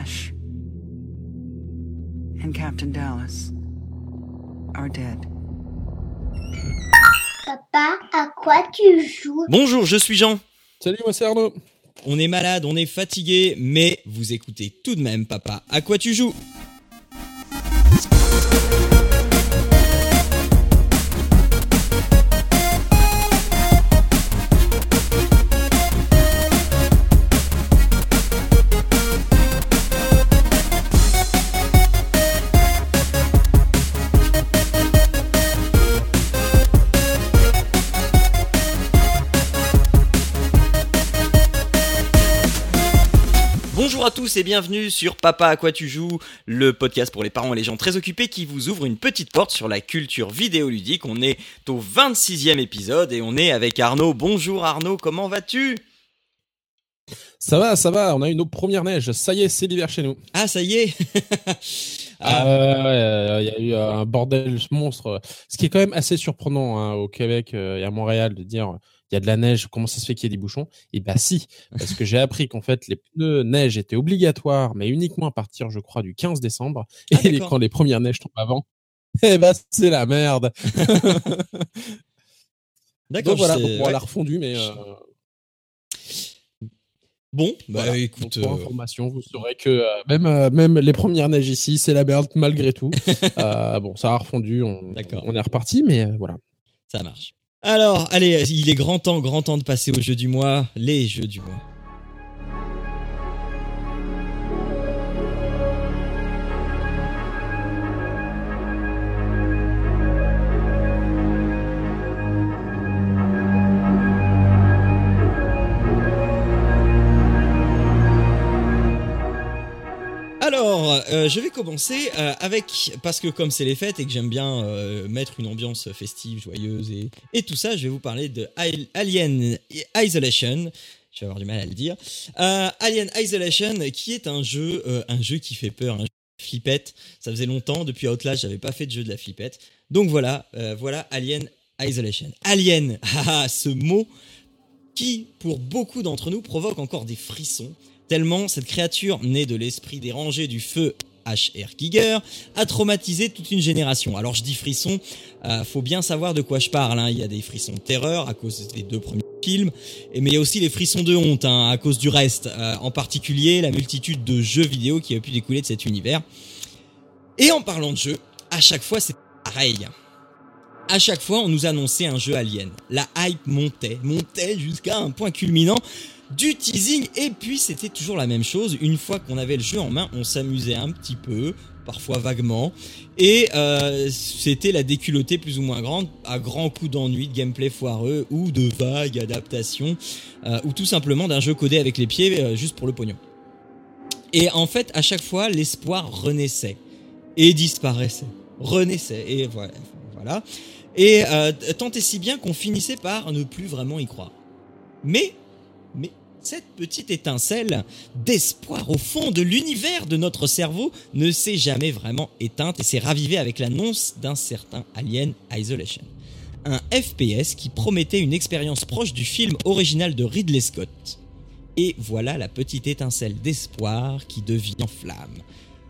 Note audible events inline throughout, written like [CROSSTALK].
Ash and Captain Dallas are dead. Papa, à quoi tu joues? Bonjour, je suis Jean. Salut, moi c'est Arnaud. On est malade, on est fatigué, mais vous écoutez tout de même, papa. À quoi tu joues? Tous et bienvenue sur Papa à quoi tu joues, le podcast pour les parents et les gens très occupés qui vous ouvre une petite porte sur la culture vidéoludique. On est au 26e épisode et on est avec Arnaud. Bonjour Arnaud, comment vas-tu? Ça va, ça va, on a eu nos premières neiges. Ça y est, c'est l'hiver chez nous. Ah ça y est [LAUGHS] Ah, ouais, ouais, il y a eu un bordel monstre. Ce qui est quand même assez surprenant hein, au Québec euh, et à Montréal de dire il y a de la neige, comment ça se fait qu'il y ait des bouchons? Et bah si, parce que j'ai appris qu'en fait les pneus neige étaient obligatoires, mais uniquement à partir, je crois, du 15 décembre. Ah, et les- quand les premières neiges tombent avant, [LAUGHS] eh bah c'est la merde. [LAUGHS] D'accord, Donc voilà, sais- on ouais. l'a refondu, mais euh, Bon, bah voilà. écoute, Donc, pour euh, information, vous saurez que euh, même euh, même les premières neiges ici, c'est la merde malgré tout. [LAUGHS] Bon, ça a refondu, on, est reparti, mais voilà. ça marche. Alors, allez, il est grand temps, grand temps de passer aux jeux du mois, les jeux du mois. Je vais commencer euh, avec parce que comme c'est les fêtes et que j'aime bien euh, mettre une ambiance festive, joyeuse et, tout ça, je vais vous parler de Al- Alien Isolation. Je vais avoir du mal à le dire. Euh, Alien Isolation, qui est un jeu, un jeu qui fait peur, un jeu de flippette. Ça faisait longtemps depuis Outlast, j'avais pas fait de jeu de la flippette. Donc voilà, voilà Alien Isolation. Alien, [LAUGHS] ah, ah, ce mot qui, pour beaucoup d'entre nous, provoque encore des frissons, tellement cette créature, née de l'esprit dérangé du feu H.R. Giger, a traumatisé toute une génération. Alors je dis frissons, euh, faut bien savoir de quoi je parle. hein. Il y a des frissons de terreur à cause des deux premiers films, mais il y a aussi les frissons de honte hein, à cause du reste, euh, en particulier la multitude de jeux vidéo qui a pu découler de cet univers. Et en parlant de jeux, à chaque fois c'est pareil. À chaque fois, on nous annonçait un jeu Alien. La hype montait, montait jusqu'à un point culminant du teasing et puis c'était toujours la même chose. Une fois qu'on avait le jeu en main, on s'amusait un petit peu, parfois vaguement, et euh, c'était la déculottée plus ou moins grande, à grands coups d'ennui, de gameplay foireux ou de vagues adaptations, euh, ou tout simplement d'un jeu codé avec les pieds euh, juste pour le pognon. Et en fait, à chaque fois, l'espoir renaissait et disparaissait, renaissait et voilà. Et tant et si bien qu'on finissait par ne plus vraiment y croire. Mais, mais cette petite étincelle d'espoir au fond de l'univers de notre cerveau ne s'est jamais vraiment éteinte et s'est ravivée avec l'annonce d'un certain Alien Isolation. Un FPS qui promettait une expérience proche du film original de Ridley Scott. Et voilà la petite étincelle d'espoir qui devient flamme.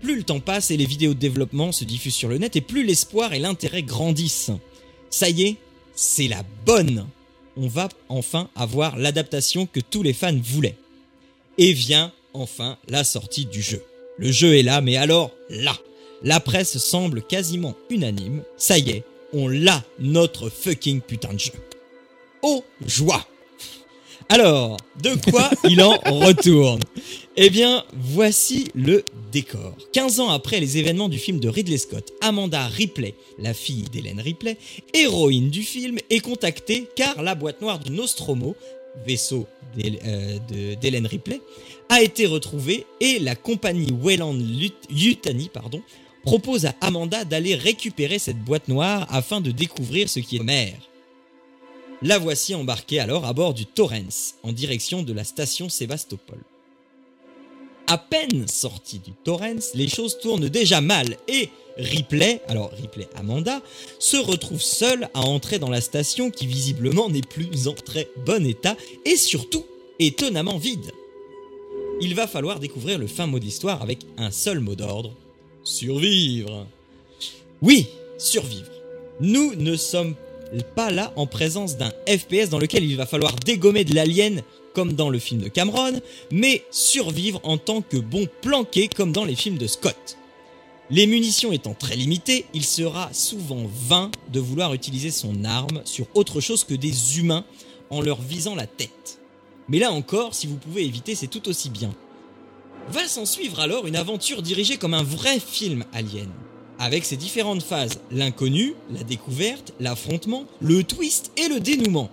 Plus le temps passe et les vidéos de développement se diffusent sur le net et plus l'espoir et l'intérêt grandissent. Ça y est, c'est la bonne. On va enfin avoir l'adaptation que tous les fans voulaient. Et vient enfin la sortie du jeu. Le jeu est là, mais alors là. La presse semble quasiment unanime. Ça y est, on l'a, notre fucking putain de jeu. Oh, joie Alors, de quoi [LAUGHS] il en retourne? Eh bien, voici le décor. 15 ans après les événements du film de Ridley Scott, Amanda Ripley, la fille d'Hélène Ripley, héroïne du film, est contactée car la boîte noire du Nostromo, vaisseau euh, d'Hélène Ripley, a été retrouvée et la compagnie Weyland Yutani pardon, propose à Amanda d'aller récupérer cette boîte noire afin de découvrir ce qui est mer. La voici embarquée alors à bord du Torrens, en direction de la station Sébastopol. À peine sortie du Torrens, les choses tournent déjà mal et Ripley, alors Ripley Amanda, se retrouve seule à entrer dans la station qui visiblement n'est plus en très bon état et surtout étonnamment vide. il va falloir découvrir le fin mot de l'histoire avec un seul mot d'ordre survivre. Oui, survivre. Nous ne sommes pas là en présence d'un FPS dans lequel il va falloir dégommer de l'alien comme dans le film de Cameron, mais survivre en tant que bon planqué comme dans les films de Scott. Les munitions étant très limitées, il sera souvent vain de vouloir utiliser son arme sur autre chose que des humains en leur visant la tête. Mais là encore, si vous pouvez éviter, c'est tout aussi bien. Va s'en suivre alors une aventure dirigée comme un vrai film alien, avec ses différentes phases, l'inconnu, la découverte, l'affrontement, le twist et le dénouement.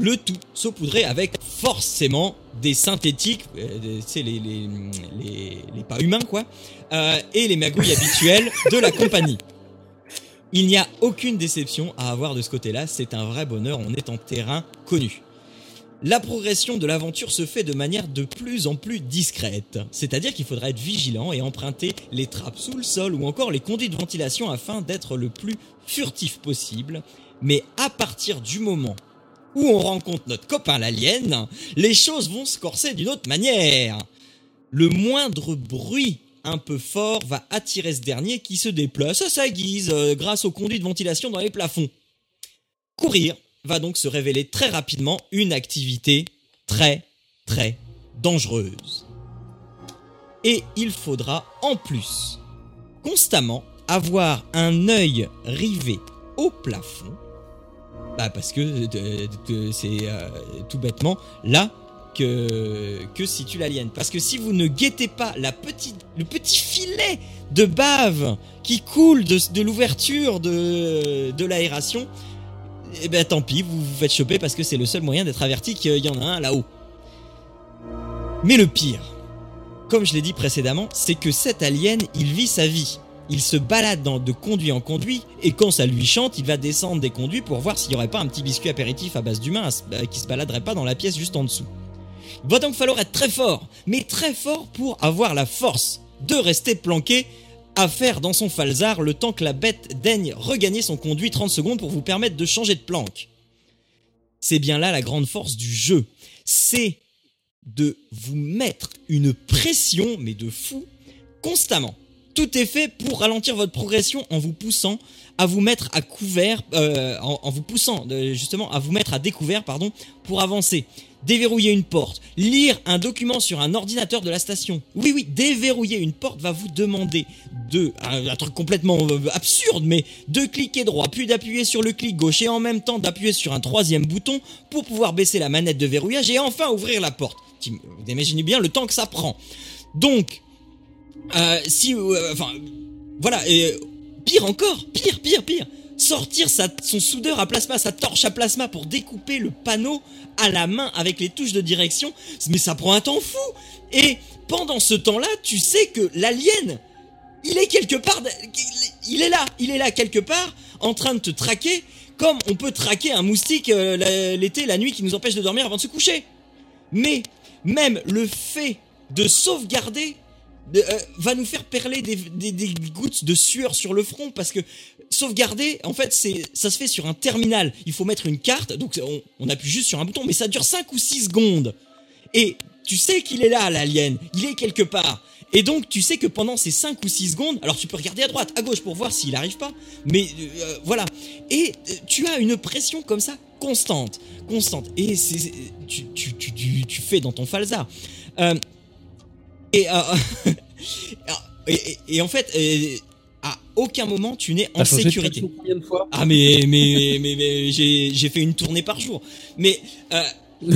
Le tout saupoudré avec forcément des synthétiques, euh, les, les, les, les, pas humains quoi, euh, et les magouilles habituelles de la compagnie. Il n'y a aucune déception à avoir de ce côté-là, c'est un vrai bonheur, on est en terrain connu. La progression de l'aventure se fait de manière de plus en plus discrète, c'est-à-dire qu'il faudra être vigilant et emprunter les trappes sous le sol ou encore les conduits de ventilation afin d'être le plus furtif possible, mais à partir du moment où on rencontre notre copain l'alien, les choses vont se corser d'une autre manière. Le moindre bruit un peu fort va attirer ce dernier qui se déplace à sa guise euh, grâce aux conduits de ventilation dans les plafonds. Courir va donc se révéler très rapidement une activité très très dangereuse. Et il faudra en plus constamment avoir un œil rivé au plafond bah parce que c'est euh, tout bêtement là que, que situe l'alien. Parce que si vous ne guettez pas le petit filet de bave qui coule de, l'ouverture de l'aération, eh ben tant pis, vous vous faites choper parce que c'est le seul moyen d'être averti qu'il y en a un là-haut. Mais le pire, comme je l'ai dit précédemment, c'est que cet alien, il vit sa vie il se balade de conduit en conduit, et quand ça lui chante, il va descendre des conduits pour voir s'il n'y aurait pas un petit biscuit apéritif à base d'humain euh, qui se baladerait pas dans la pièce juste en dessous. Il va donc falloir être très fort, mais très fort pour avoir la force de rester planqué à faire dans son falzar le temps que la bête daigne regagner son conduit 30 secondes pour vous permettre de changer de planque. C'est bien là la grande force du jeu. C'est de vous mettre une pression, mais de fou, constamment. Tout est fait pour ralentir votre progression en vous poussant à vous mettre à couvert, euh, en, vous poussant justement à vous mettre à découvert, pardon, pour avancer. Déverrouiller une porte, lire un document sur un ordinateur de la station. Oui, oui, déverrouiller une porte va vous demander de, un, truc complètement euh, absurde, mais de cliquer droit, puis d'appuyer sur le clic gauche et en même temps d'appuyer sur un troisième bouton pour pouvoir baisser la manette de verrouillage et enfin ouvrir la porte. Vous imaginez bien le temps que ça prend. Donc, euh, si, euh, enfin, voilà. Pire encore, pire, pire, pire. Sortir sa, son soudeur à plasma, sa torche à plasma pour découper le panneau à la main avec les touches de direction. Mais ça prend un temps fou. Et pendant ce temps-là, tu sais que l'alien, il est quelque part, il est là, il est là quelque part, en train de te traquer, comme on peut traquer un moustique euh, l'été, la nuit, qui nous empêche de dormir avant de se coucher. Mais même le fait de sauvegarder euh, va nous faire perler des, gouttes de sueur sur le front parce que sauvegarder, en fait, c'est ça se fait sur un terminal. Il faut mettre une carte, donc on, appuie juste sur un bouton, mais ça dure 5 ou 6 secondes. Et tu sais qu'il est là, l'alien, il est quelque part. Et donc tu sais que pendant ces 5 ou 6 secondes, alors tu peux regarder à droite, à gauche pour voir s'il arrive pas, mais euh, voilà. Et euh, tu as une pression comme ça constante, constante. Et tu, tu, tu, tu, fais dans ton. Euh, euh, [LAUGHS] et, en fait, euh, à aucun moment tu n'es en sécurité. fois ah mais mais mais, mais, j'ai fait une tournée par jour. Mais euh, [LAUGHS]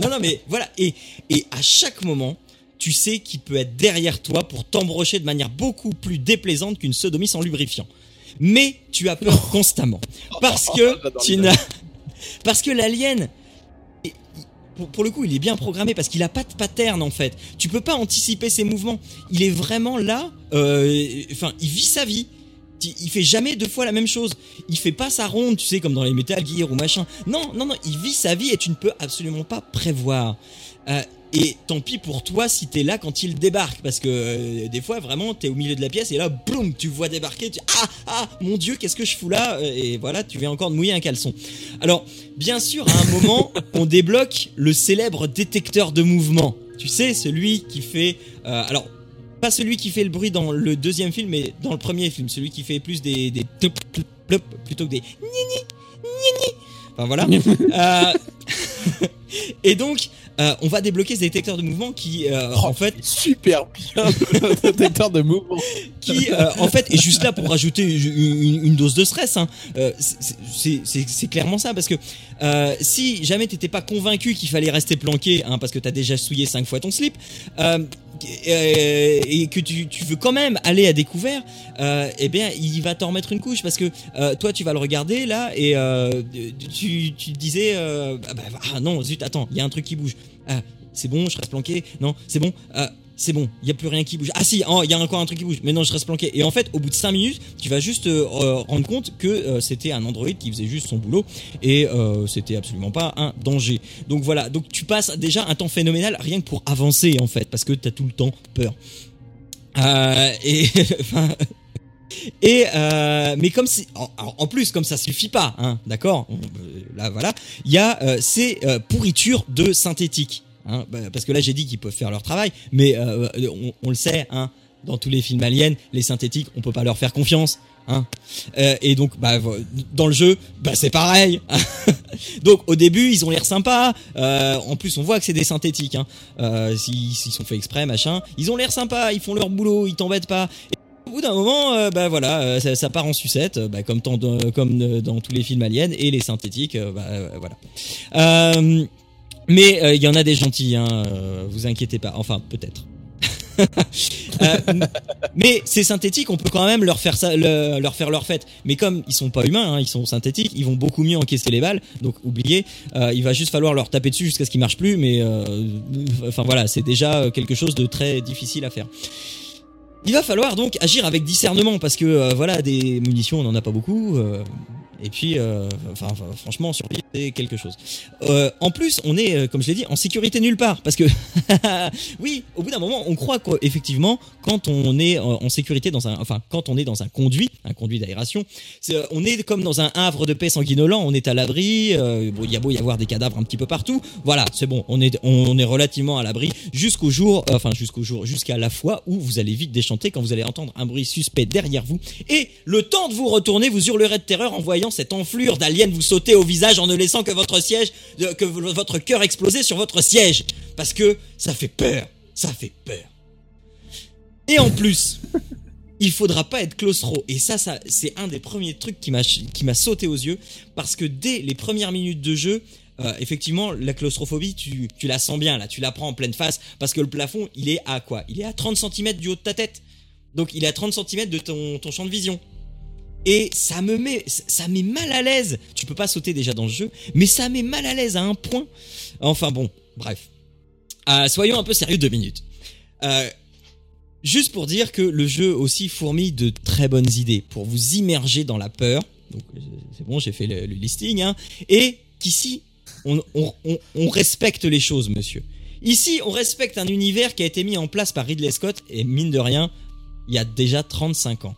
non non mais voilà et et à chaque moment tu sais qu'il peut être derrière toi pour t'embrocher de manière beaucoup plus déplaisante qu'une sodomie sans lubrifiant. Mais tu as peur constamment parce que [LAUGHS] tu n'as parce que l'alien pour, le coup, il est bien programmé parce qu'il a pas de pattern en fait. Tu peux pas anticiper ses mouvements. Il est vraiment là. Euh, enfin, il vit sa vie. Il fait jamais deux fois la même chose. Il fait pas sa ronde, tu sais, comme dans les Metal Gear ou machin. Non, non, non. Il vit sa vie et tu ne peux absolument pas prévoir. Euh, et tant pis pour toi si t'es là quand il débarque, parce que euh, des fois vraiment t'es au milieu de la pièce et là, boum, tu vois débarquer, tu ah ah mon dieu, qu'est-ce que je fous là? Et voilà, tu viens encore de mouiller un caleçon. Alors, bien sûr, à un moment, [LAUGHS] on débloque le célèbre détecteur de mouvement. Tu sais, celui qui fait, euh, alors pas celui qui fait le bruit dans le deuxième film, mais dans le premier film, celui qui fait plus des, des plop, plop, plop, plutôt que des ni ni ni ni. Enfin voilà. [LAUGHS] Euh, [LAUGHS] et donc, euh, on va débloquer ce détecteur [LAUGHS] de mouvement qui, euh, en fait, Super bien le détecteur de mouvement. qui, en fait, est juste là pour rajouter une, une dose de stress. Hein. C'est- clairement ça, parce que si jamais t'étais pas convaincu qu'il fallait rester planqué, hein, parce que t'as déjà souillé cinq fois ton slip, et que tu, veux quand même aller à découvert, euh, eh bien, il va t'en remettre une couche parce que euh, toi, tu vas le regarder là et euh, tu, disais, euh, ah, bah, ah non, zut, attends, il y a un truc qui bouge. Ah, c'est bon, je reste planqué. Non, c'est bon. C'est bon, il y a plus rien qui bouge. Ah si, oh, il y a encore un truc qui bouge. Mais non, je reste planqué. Et en fait, au bout de 5 minutes, tu vas juste euh, euh, rendre compte que euh, c'était un androïde qui faisait juste son boulot et euh, c'était absolument pas un danger. Donc voilà, donc tu passes déjà un temps phénoménal rien que pour avancer en fait parce que t'as tout le temps peur. Et [LAUGHS] mais comme c'est en, plus comme ça suffit pas, hein, d'accord? Là voilà, il y a ces pourritures de synthétique. Hein, bah, parce que là j'ai dit qu'ils peuvent faire leur travail, mais euh, on, le sait, hein, dans tous les films aliens, les synthétiques, on peut pas leur faire confiance. Hein. Euh, et donc, bah, dans le jeu, bah, c'est pareil. [LAUGHS] donc, au début, ils ont l'air sympas. Euh, en plus, on voit que c'est des synthétiques. Hein. S'ils, sont faits exprès, machin, ils ont l'air sympas. Ils font leur boulot. Ils t'embêtent pas. Et au bout d'un moment, bah voilà, ça, part en sucette, bah, comme, dans tous les films aliens et les synthétiques, bah, voilà. Mais euh, il y en a des gentils, hein, euh, vous inquiétez pas. Enfin, peut-être. [LAUGHS] Euh, mais ces synthétiques, on peut quand même leur faire leur faire fête. Mais comme ils sont pas humains, hein, ils sont synthétiques, ils vont beaucoup mieux encaisser les balles. Donc oubliez, il va juste falloir leur taper dessus jusqu'à ce qu'ils marchent plus. Mais enfin voilà, c'est déjà quelque chose de très difficile à faire. Il va falloir donc agir avec discernement parce que voilà, des munitions, on en a pas beaucoup. Et puis, euh, enfin, franchement, survivre, c'est quelque chose. Euh, en plus, on est, euh, comme je l'ai dit, en sécurité nulle part. Parce que, [LAUGHS] oui, au bout d'un moment, on croit qu'effectivement, quand on est en, sécurité dans un, enfin, quand on est dans un conduit, un conduit d'aération, on est comme dans un havre de paix sanguinolent. On est à l'abri. il y a beau y avoir des cadavres un petit peu partout. Voilà, c'est bon. On est, on, est relativement à l'abri jusqu'au jour, enfin, jusqu'au jour, jusqu'à la fois où vous allez vite déchanter quand vous allez entendre un bruit suspect derrière vous. Et le temps de vous retourner, vous hurlerez de terreur en voyant cette enflure d'alien vous sauter au visage en ne laissant que votre siège, euh, que votre cœur exploser sur votre siège. Parce que ça fait peur. Ça fait peur. Et en plus, il faudra pas être claustro. Et ça, c'est un des premiers trucs qui m'a qui m'a sauté aux yeux parce que dès les premières minutes de jeu, euh, effectivement, la claustrophobie, tu, tu la sens bien là, tu la prends en pleine face parce que le plafond, il est à quoi? Il est à 30 cm du haut de ta tête. Donc il est à 30 cm de ton, ton champ de vision. Et ça me met, ça mal à l'aise. Tu peux pas sauter déjà dans le jeu, mais ça met mal à l'aise à un point. Enfin bon, bref. Euh, soyons un peu sérieux deux minutes. Euh, juste pour dire que le jeu aussi fourmille de très bonnes idées pour vous immerger dans la peur. Donc euh, c'est bon, j'ai fait le, listing. Hein, et qu'ici, on respecte les choses, monsieur. Ici, on respecte un univers qui a été mis en place par Ridley Scott et mine de rien, il y a déjà 35 ans.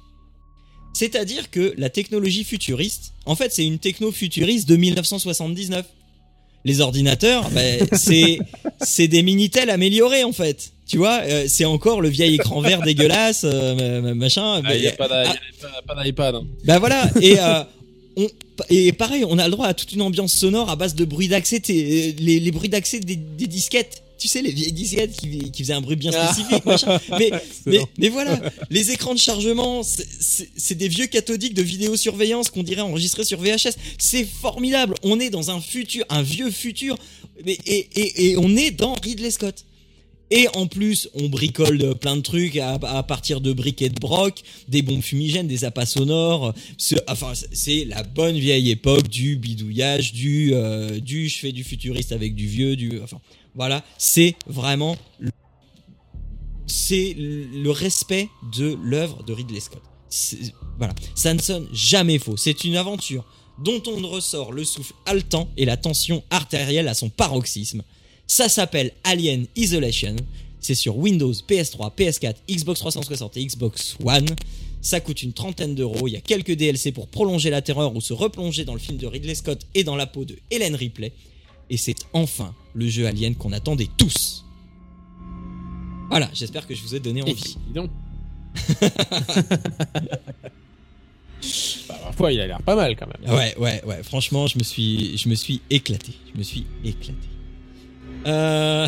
C'est-à-dire que la technologie futuriste, en fait, c'est une techno futuriste de 1979. Les ordinateurs, ben, [LAUGHS] c'est c'est des minitel améliorés en fait. Tu vois, euh, c'est encore le vieil écran vert [LAUGHS] dégueulasse, euh, ma- machin. Il n'y a Ben, pas a d'iPad. hein. bah voilà, et, euh, [LAUGHS] on, et pareil, on a le droit à toute une ambiance sonore à base de bruits d'accès, les, les bruits d'accès des, des disquettes. Tu sais, les vieilles disquettes qui, qui faisaient un bruit bien spécifique, machin. Mais, [LAUGHS] mais, mais voilà, les écrans de chargement, c'est- des vieux cathodiques de vidéosurveillance qu'on dirait enregistrés sur VHS. C'est formidable. On est dans un futur, un vieux futur, mais, et, et, et on est dans Ridley Scott. Et en plus, on bricole de plein de trucs à, à partir de briquets de broc, des bombes fumigènes, des appâts sonores. Enfin, c'est la bonne vieille époque du bidouillage, du, euh, du je fais du futuriste avec du vieux, du. Enfin, voilà, c'est vraiment. C'est le respect de l'œuvre de Ridley Scott. Voilà, ça ne sonne jamais faux. C'est une aventure dont on ressort le souffle haletant et la tension artérielle à son paroxysme. Ça s'appelle Alien Isolation. C'est sur Windows, PS3, PS4, Xbox 360 et Xbox One. Ça coûte une trentaine d'euros. Il y a quelques DLC pour prolonger la terreur ou se replonger dans le film de Ridley Scott et dans la peau de Helen Ripley. Et c'est enfin le jeu Alien qu'on attendait tous. Voilà, j'espère que je vous ai donné envie. donc. bah, [LAUGHS] parfois, il a l'air pas mal quand même. Ouais, ouais, ouais. Franchement, je me suis, je me suis éclaté. Je me suis éclaté. Euh,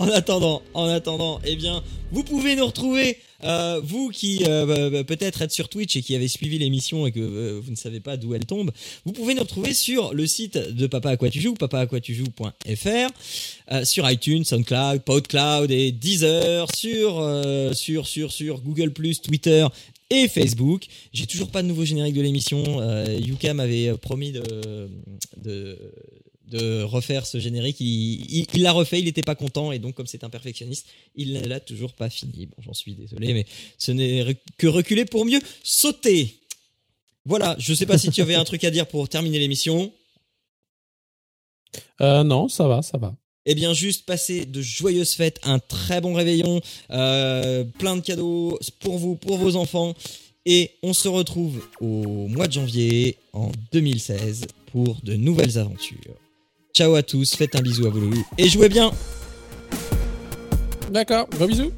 en attendant, en attendant, eh bien, vous pouvez nous retrouver, euh, vous qui euh, peut-être êtes sur Twitch et qui avez suivi l'émission et que euh, vous ne savez pas d'où elle tombe, vous pouvez nous retrouver sur le site de Papa à quoi tu joues, sur iTunes, SoundCloud, PodCloud et Deezer, sur sur sur sur Google Twitter et Facebook. J'ai toujours pas de nouveau générique de l'émission. Yuka m'avait promis de, de de refaire ce générique. Il l'a refait, il n'était pas content et donc comme c'est un perfectionniste, il ne l'a toujours pas fini. Bon, j'en suis désolé, mais ce n'est que reculer pour mieux sauter. Voilà, je sais pas si tu avais un truc à dire pour terminer l'émission. Euh, non, ça va, ça va. Eh bien, juste passer de joyeuses fêtes, un très bon réveillon, euh, plein de cadeaux pour vous, pour vos enfants. Et on se retrouve au mois de janvier en 2016 pour de nouvelles aventures. Ciao à tous, faites un bisou à vous et jouez bien. D'accord, gros bisous